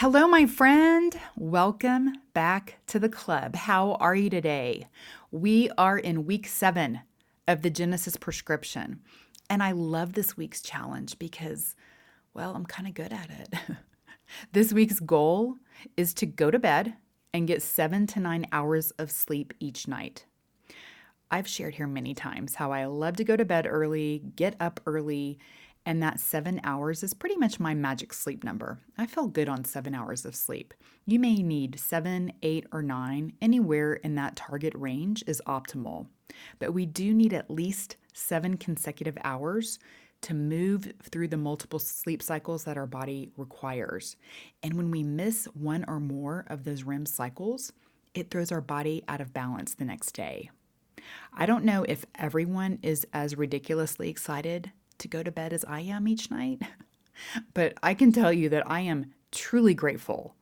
Hello, my friend. Welcome back to the club. How are you today? We are in week seven of the Genesis prescription. And I love this week's challenge because, well, I'm kind of good at it. this week's goal is to go to bed and get seven to nine hours of sleep each night. I've shared here many times how I love to go to bed early, get up early, and that seven hours is pretty much my magic sleep number. I feel good on seven hours of sleep. You may need seven, eight, or nine. Anywhere in that target range is optimal. But we do need at least seven consecutive hours to move through the multiple sleep cycles that our body requires. And when we miss one or more of those REM cycles, it throws our body out of balance the next day. I don't know if everyone is as ridiculously excited to go to bed as I am each night. but I can tell you that I am truly grateful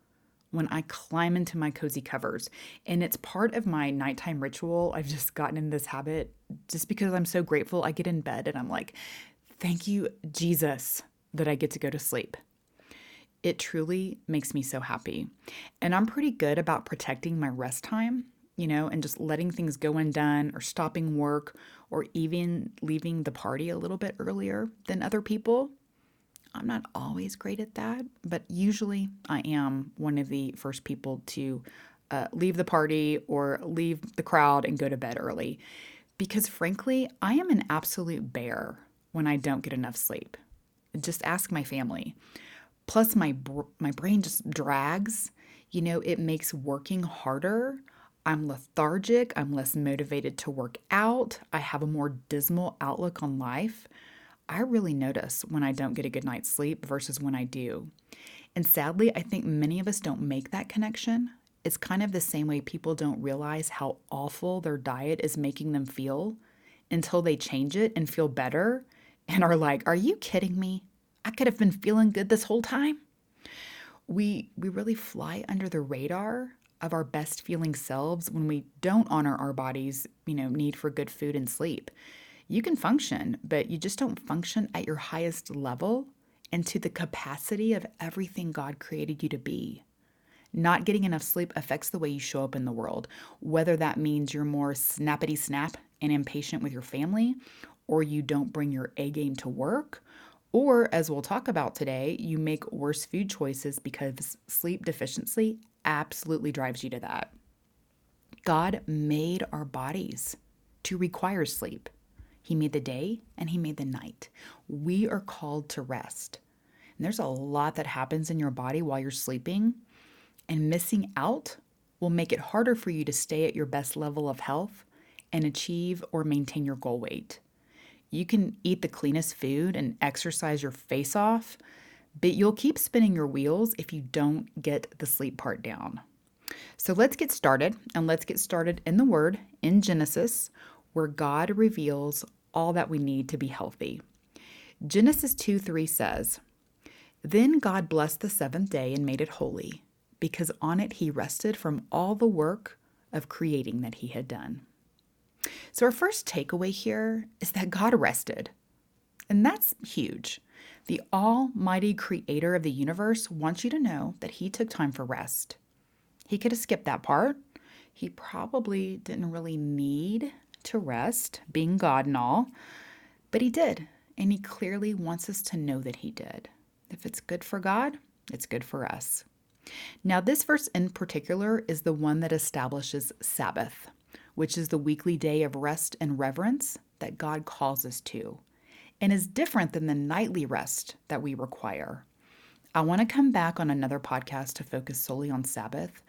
when I climb into my cozy covers. And it's part of my nighttime ritual. I've just gotten in this habit just because I'm so grateful. I get in bed and I'm like, thank you, Jesus, that I get to go to sleep. It truly makes me so happy. And I'm pretty good about protecting my rest time you know, and just letting things go undone or stopping work or even leaving the party a little bit earlier than other people. I'm not always great at that, but usually I am one of the first people to uh, leave the party or leave the crowd and go to bed early. Because frankly, I am an absolute bear when I don't get enough sleep. Just ask my family. Plus, my br- my brain just drags. You know, it makes working harder I'm lethargic. I'm less motivated to work out. I have a more dismal outlook on life. I really notice when I don't get a good night's sleep versus when I do. And sadly, I think many of us don't make that connection. It's kind of the same way people don't realize how awful their diet is making them feel until they change it and feel better and are like, "Are you kidding me? I could have been feeling good this whole time." We we really fly under the radar of our best feeling selves when we don't honor our body's, you know, need for good food and sleep. You can function, but you just don't function at your highest level and to the capacity of everything God created you to be. Not getting enough sleep affects the way you show up in the world, whether that means you're more snappity snap and impatient with your family, or you don't bring your A game to work, or as we'll talk about today, you make worse food choices because sleep deficiency absolutely drives you to that. God made our bodies to require sleep. He made the day and He made the night. We are called to rest. And there's a lot that happens in your body while you're sleeping, and missing out will make it harder for you to stay at your best level of health and achieve or maintain your goal weight. You can eat the cleanest food and exercise your face off, but you'll keep spinning your wheels if you don't get the sleep part down. So let's get started, and let's get started in the Word in Genesis, where God reveals all that we need to be healthy. Genesis 2 3 says, Then God blessed the seventh day and made it holy, because on it he rested from all the work of creating that he had done. So, our first takeaway here is that God rested. And that's huge. The Almighty Creator of the universe wants you to know that He took time for rest. He could have skipped that part. He probably didn't really need to rest, being God and all, but He did. And He clearly wants us to know that He did. If it's good for God, it's good for us. Now, this verse in particular is the one that establishes Sabbath, which is the weekly day of rest and reverence that God calls us to and is different than the nightly rest that we require. I want to come back on another podcast to focus solely on Sabbath,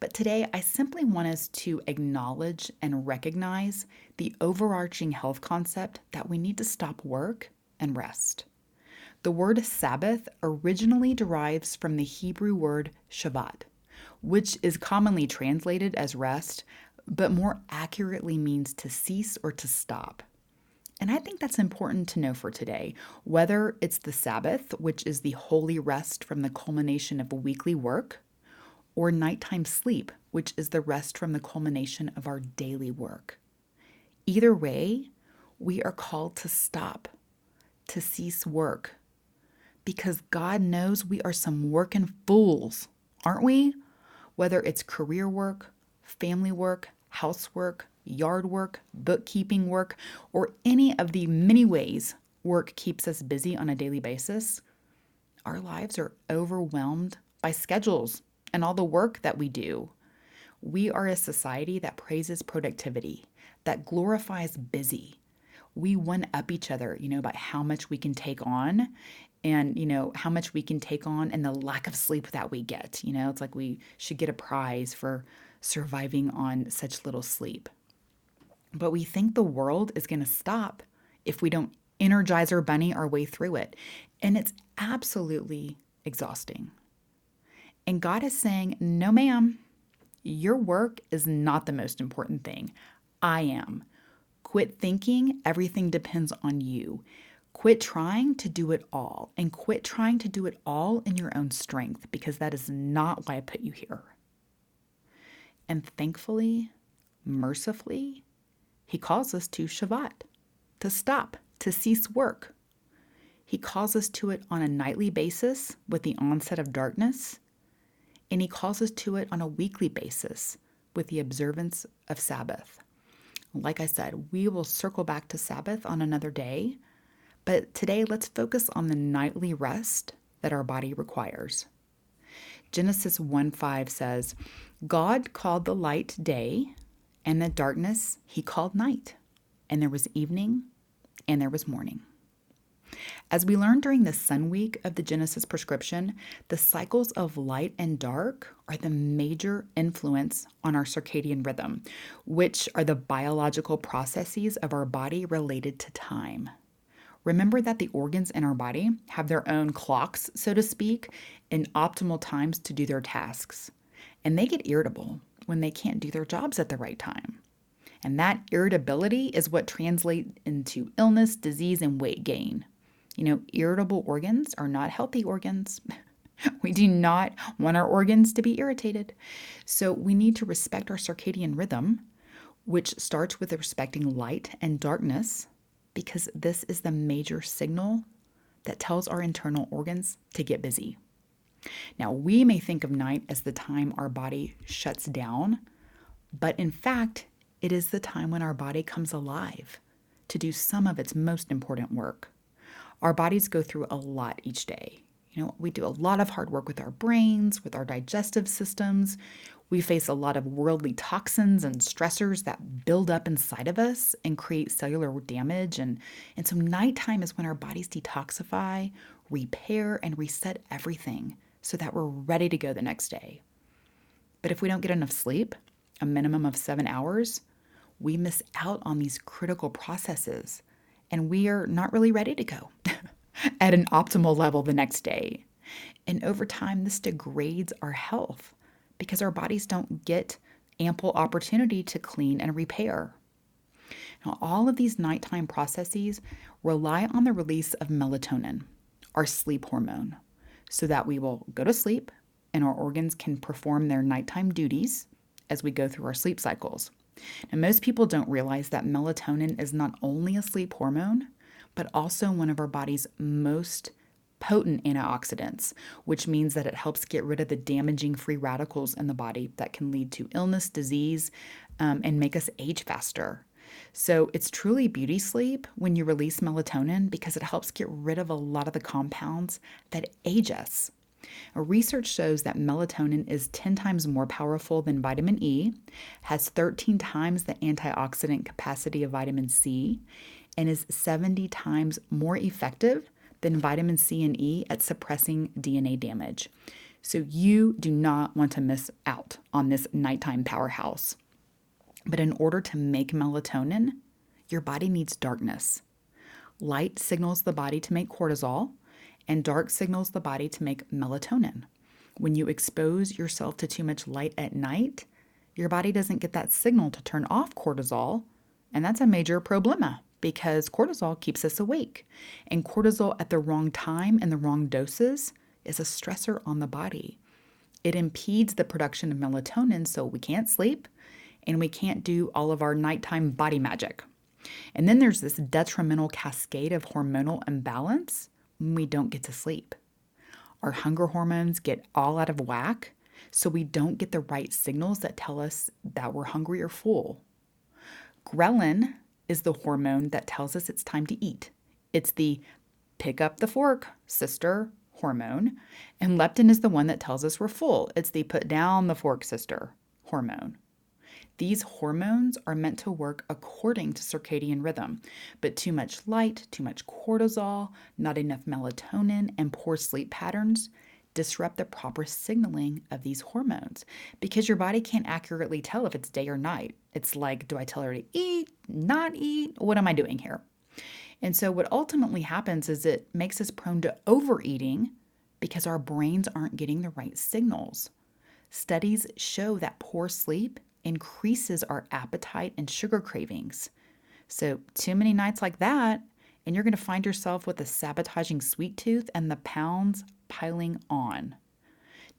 but today I simply want us to acknowledge and recognize the overarching health concept that we need to stop work and rest. The word Sabbath originally derives from the Hebrew word Shabbat, which is commonly translated as rest, but more accurately means to cease or to stop. And I think that's important to know for today. Whether it's the Sabbath, which is the holy rest from the culmination of weekly work, or nighttime sleep, which is the rest from the culmination of our daily work. Either way, we are called to stop, to cease work, because God knows we are some working fools, aren't we? Whether it's career work, family work, housework, yard work, bookkeeping work, or any of the many ways work keeps us busy on a daily basis, our lives are overwhelmed by schedules and all the work that we do. We are a society that praises productivity, that glorifies busy. We one up each other, you know, about how much we can take on and, you know, how much we can take on and the lack of sleep that we get. You know, it's like we should get a prize for surviving on such little sleep. But we think the world is going to stop if we don't energizer bunny our way through it. And it's absolutely exhausting. And God is saying, no, ma'am, your work is not the most important thing. I am. Quit thinking everything depends on you. Quit trying to do it all and quit trying to do it all in your own strength because that is not why I put you here. And thankfully, mercifully, he calls us to Shabbat, to stop, to cease work. He calls us to it on a nightly basis with the onset of darkness, and he calls us to it on a weekly basis with the observance of Sabbath. Like I said, we will circle back to Sabbath on another day, but today let's focus on the nightly rest that our body requires. Genesis 1 5 says, God called the light day, and the darkness he called night. And there was evening and there was morning. As we learned during the Sun Week of the Genesis prescription, the cycles of light and dark are the major influence on our circadian rhythm, which are the biological processes of our body related to time. Remember that the organs in our body have their own clocks, so to speak, and optimal times to do their tasks. And they get irritable when they can't do their jobs at the right time. And that irritability is what translates into illness, disease, and weight gain. You know, irritable organs are not healthy organs. we do not want our organs to be irritated. So we need to respect our circadian rhythm, which starts with respecting light and darkness, because this is the major signal that tells our internal organs to get busy. Now, we may think of night as the time our body shuts down, but in fact, it is the time when our body comes alive to do some of its most important work. Our bodies go through a lot each day. You know, we do a lot of hard work with our brains, with our digestive systems. We face a lot of worldly toxins and stressors that build up inside of us and create cellular damage. And, and so, nighttime is when our bodies detoxify, repair, and reset everything so that we're ready to go the next day. But if we don't get enough sleep, a minimum of seven hours, we miss out on these critical processes and we are not really ready to go at an optimal level the next day. And over time, this degrades our health because our bodies don't get ample opportunity to clean and repair. Now, all of these nighttime processes rely on the release of melatonin, our sleep hormone so that we will go to sleep and our organs can perform their nighttime duties as we go through our sleep cycles. Now, most people don't realize that melatonin is not only a sleep hormone, but also one of our body's most potent antioxidants, which means that it helps get rid of the damaging free radicals in the body that can lead to illness, disease, um, and make us age faster. So it's truly beauty sleep when you release melatonin because it helps get rid of a lot of the compounds that age us. Research shows that melatonin is 10 times more powerful than vitamin E, has 13 times the antioxidant capacity of vitamin C, and is 70 times more effective than vitamin C and E at suppressing DNA damage. So you do not want to miss out on this nighttime powerhouse. But in order to make melatonin, your body needs darkness. Light signals the body to make cortisol, and dark signals the body to make melatonin. When you expose yourself to too much light at night, your body doesn't get that signal to turn off cortisol, and that's a major problema because cortisol keeps us awake. And cortisol at the wrong time and the wrong doses is a stressor on the body. It impedes the production of melatonin, so we can't sleep and we can't do all of our nighttime body magic. And then there's this detrimental cascade of hormonal imbalance when we don't get to sleep. Our hunger hormones get all out of whack, so we don't get the right signals that tell us that we're hungry or full. Ghrelin is the hormone that tells us it's time to eat. It's the pick up the fork, sister hormone. And leptin is the one that tells us we're full. It's the put down the fork, sister hormone. These hormones are meant to work according to circadian rhythm, but too much light, too much cortisol, not enough melatonin, and poor sleep patterns disrupt the proper signaling of these hormones because your body can't accurately tell if it's day or night. It's like, do I tell her to eat, not eat? What am I doing here? And so, what ultimately happens is it makes us prone to overeating because our brains aren't getting the right signals. Studies show that poor sleep increases our appetite and sugar cravings. So, too many nights like that, and you're going to find yourself with a sabotaging sweet tooth and the pounds piling on.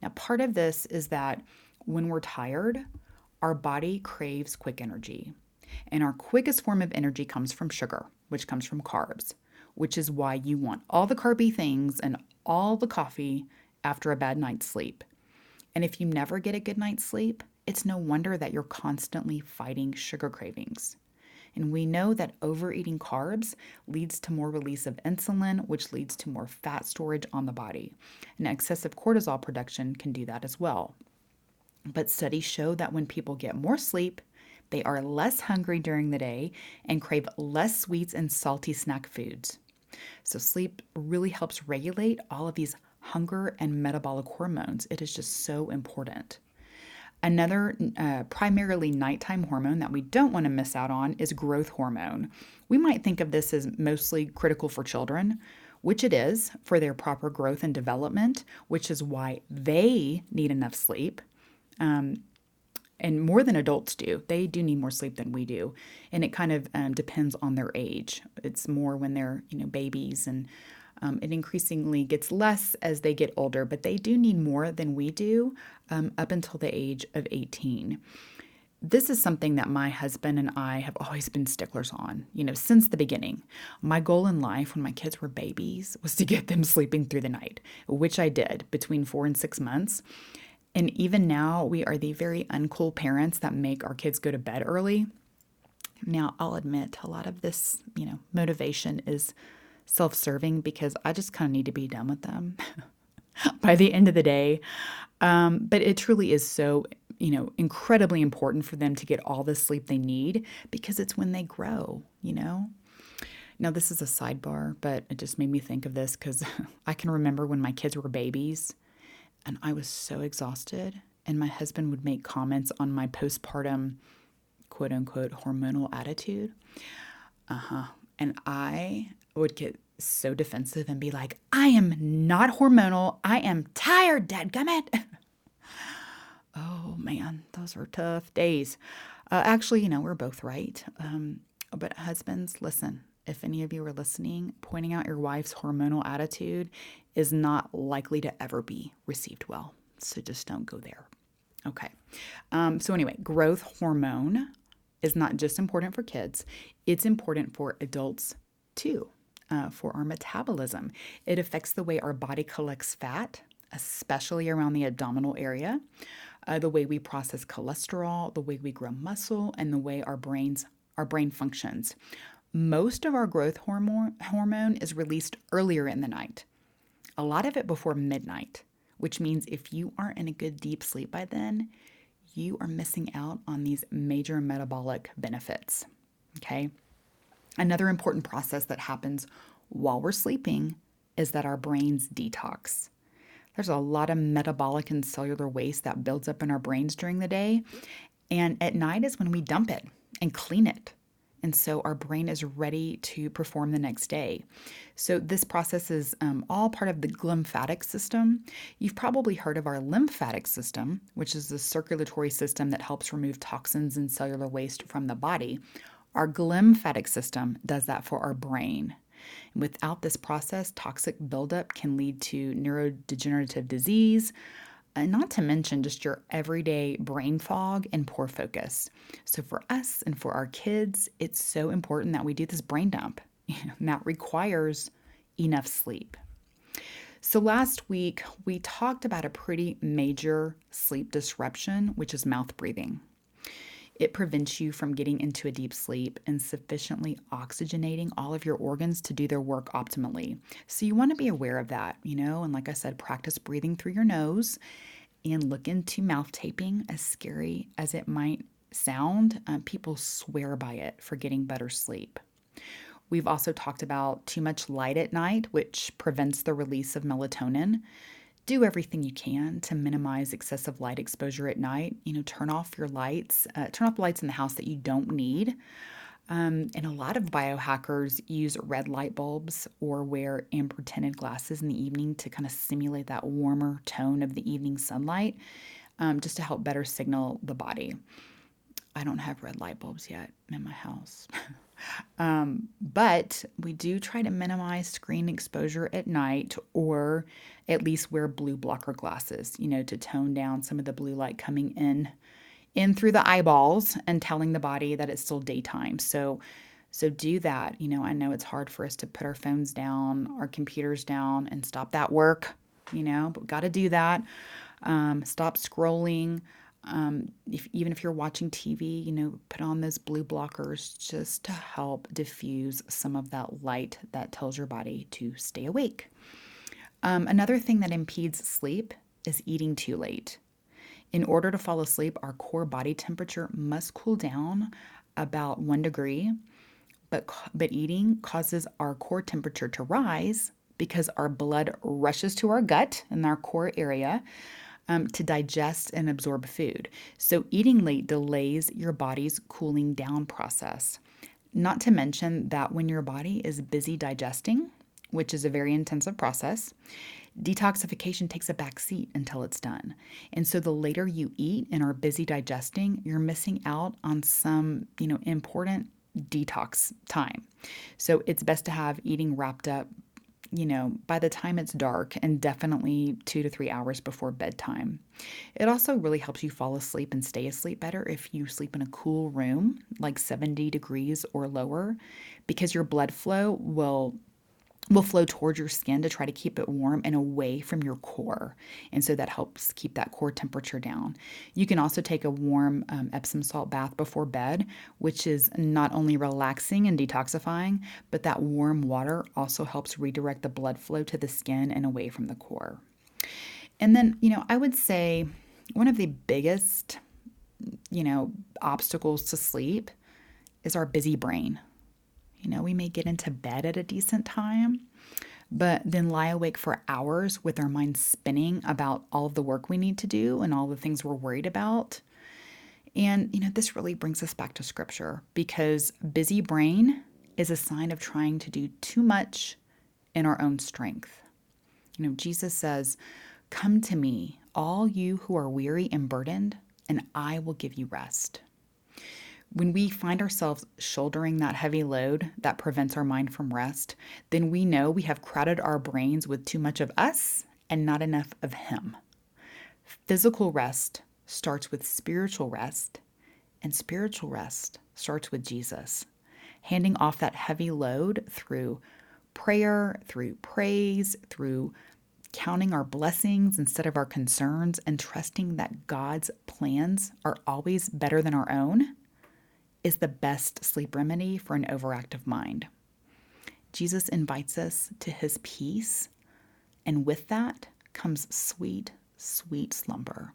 Now, part of this is that when we're tired, our body craves quick energy. And our quickest form of energy comes from sugar, which comes from carbs, which is why you want all the carby things and all the coffee after a bad night's sleep. And if you never get a good night's sleep, it's no wonder that you're constantly fighting sugar cravings. And we know that overeating carbs leads to more release of insulin, which leads to more fat storage on the body. And excessive cortisol production can do that as well. But studies show that when people get more sleep, they are less hungry during the day and crave less sweets and salty snack foods. So, sleep really helps regulate all of these hunger and metabolic hormones. It is just so important. Another uh, primarily nighttime hormone that we don't want to miss out on is growth hormone. We might think of this as mostly critical for children, which it is for their proper growth and development, which is why they need enough sleep. Um, and more than adults do. They do need more sleep than we do, and it kind of um, depends on their age. It's more when they're you know babies and um, it increasingly gets less as they get older, but they do need more than we do um, up until the age of 18. This is something that my husband and I have always been sticklers on, you know, since the beginning. My goal in life when my kids were babies was to get them sleeping through the night, which I did between four and six months. And even now, we are the very uncool parents that make our kids go to bed early. Now, I'll admit a lot of this, you know, motivation is self serving because I just kind of need to be done with them by the end of the day. Um, but it truly is so, you know, incredibly important for them to get all the sleep they need because it's when they grow, you know? Now, this is a sidebar, but it just made me think of this because I can remember when my kids were babies and I was so exhausted, and my husband would make comments on my postpartum quote unquote hormonal attitude. Uh huh. And I would get so defensive and be like, I am not hormonal. I am tired, dadgummit. oh man, those were tough days. Uh, actually, you know, we're both right. Um, but husbands, listen, if any of you are listening, pointing out your wife's hormonal attitude is not likely to ever be received well. So just don't go there. Okay. Um, so, anyway, growth hormone is not just important for kids, it's important for adults too uh, for our metabolism. It affects the way our body collects fat, especially around the abdominal area, uh, the way we process cholesterol, the way we grow muscle, and the way our brains our brain functions. Most of our growth hormone hormone is released earlier in the night. A lot of it before midnight, which means if you aren't in a good deep sleep by then, you are missing out on these major metabolic benefits. Okay? Another important process that happens while we're sleeping is that our brains detox. There's a lot of metabolic and cellular waste that builds up in our brains during the day. And at night is when we dump it and clean it. And so our brain is ready to perform the next day. So, this process is um, all part of the glymphatic system. You've probably heard of our lymphatic system, which is the circulatory system that helps remove toxins and cellular waste from the body. Our glymphatic system does that for our brain. Without this process, toxic buildup can lead to neurodegenerative disease, and not to mention just your everyday brain fog and poor focus. So, for us and for our kids, it's so important that we do this brain dump. And that requires enough sleep. So, last week we talked about a pretty major sleep disruption, which is mouth breathing. It prevents you from getting into a deep sleep and sufficiently oxygenating all of your organs to do their work optimally. So you want to be aware of that, you know, and like I said, practice breathing through your nose and look into mouth taping, as scary as it might sound. Uh, people swear by it for getting better sleep. We've also talked about too much light at night, which prevents the release of melatonin do everything you can to minimize excessive light exposure at night. You know, turn off your lights, uh, turn off the lights in the house that you don't need. Um, and a lot of biohackers use red light bulbs or wear amber tinted glasses in the evening to kind of simulate that warmer tone of the evening sunlight um, just to help better signal the body. I don't have red light bulbs yet in my house. Um, but we do try to minimize screen exposure at night or at least wear blue blocker glasses, you know, to tone down some of the blue light coming in in through the eyeballs and telling the body that it's still daytime. So so do that. You know, I know it's hard for us to put our phones down, our computers down and stop that work, you know, but got to do that. Um, stop scrolling. Um, if, even if you're watching TV, you know, put on those blue blockers just to help diffuse some of that light that tells your body to stay awake. Um, another thing that impedes sleep is eating too late. In order to fall asleep, our core body temperature must cool down about one degree, but, but eating causes our core temperature to rise because our blood rushes to our gut in our core area um, to digest and absorb food. So, eating late delays your body's cooling down process. Not to mention that when your body is busy digesting, which is a very intensive process, detoxification takes a back seat until it's done. And so the later you eat and are busy digesting, you're missing out on some, you know, important detox time. So it's best to have eating wrapped up you know, by the time it's dark and definitely two to three hours before bedtime. It also really helps you fall asleep and stay asleep better if you sleep in a cool room, like 70 degrees or lower, because your blood flow will will flow towards your skin to try to keep it warm and away from your core. And so that helps keep that core temperature down. You can also take a warm um, Epsom salt bath before bed, which is not only relaxing and detoxifying, but that warm water also helps redirect the blood flow to the skin and away from the core. And then, you know, I would say one of the biggest, you know, obstacles to sleep is our busy brain. Know, we may get into bed at a decent time, but then lie awake for hours with our minds spinning about all of the work we need to do and all the things we're worried about. And, you know, this really brings us back to scripture because busy brain is a sign of trying to do too much in our own strength. You know, Jesus says, Come to me, all you who are weary and burdened, and I will give you rest. When we find ourselves shouldering that heavy load that prevents our mind from rest, then we know we have crowded our brains with too much of us and not enough of Him. Physical rest starts with spiritual rest, and spiritual rest starts with Jesus. Handing off that heavy load through prayer, through praise, through counting our blessings instead of our concerns, and trusting that God's plans are always better than our own is the best sleep remedy for an overactive mind. Jesus invites us to his peace, and with that comes sweet, sweet slumber.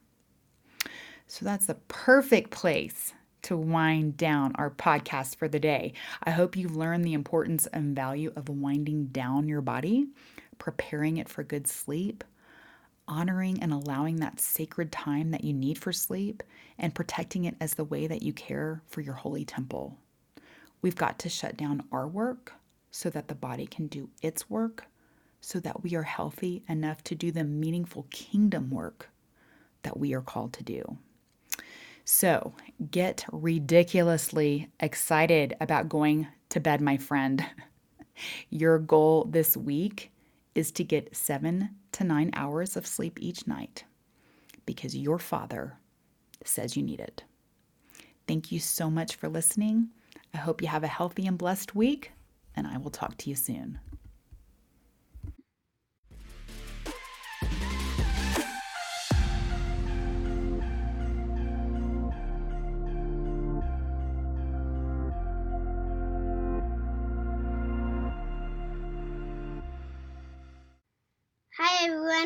So that's the perfect place to wind down our podcast for the day. I hope you've learned the importance and value of winding down your body preparing it for good sleep, honoring and allowing that sacred time that you need for sleep, and protecting it as the way that you care for your holy temple. We've got to shut down our work so that the body can do its work, so that we are healthy enough to do the meaningful kingdom work that we are called to do. So get ridiculously excited about going to bed, my friend. Your goal this week is to get seven to nine hours of sleep each night because your father says you need it. Thank you so much for listening. I hope you have a healthy and blessed week, and I will talk to you soon.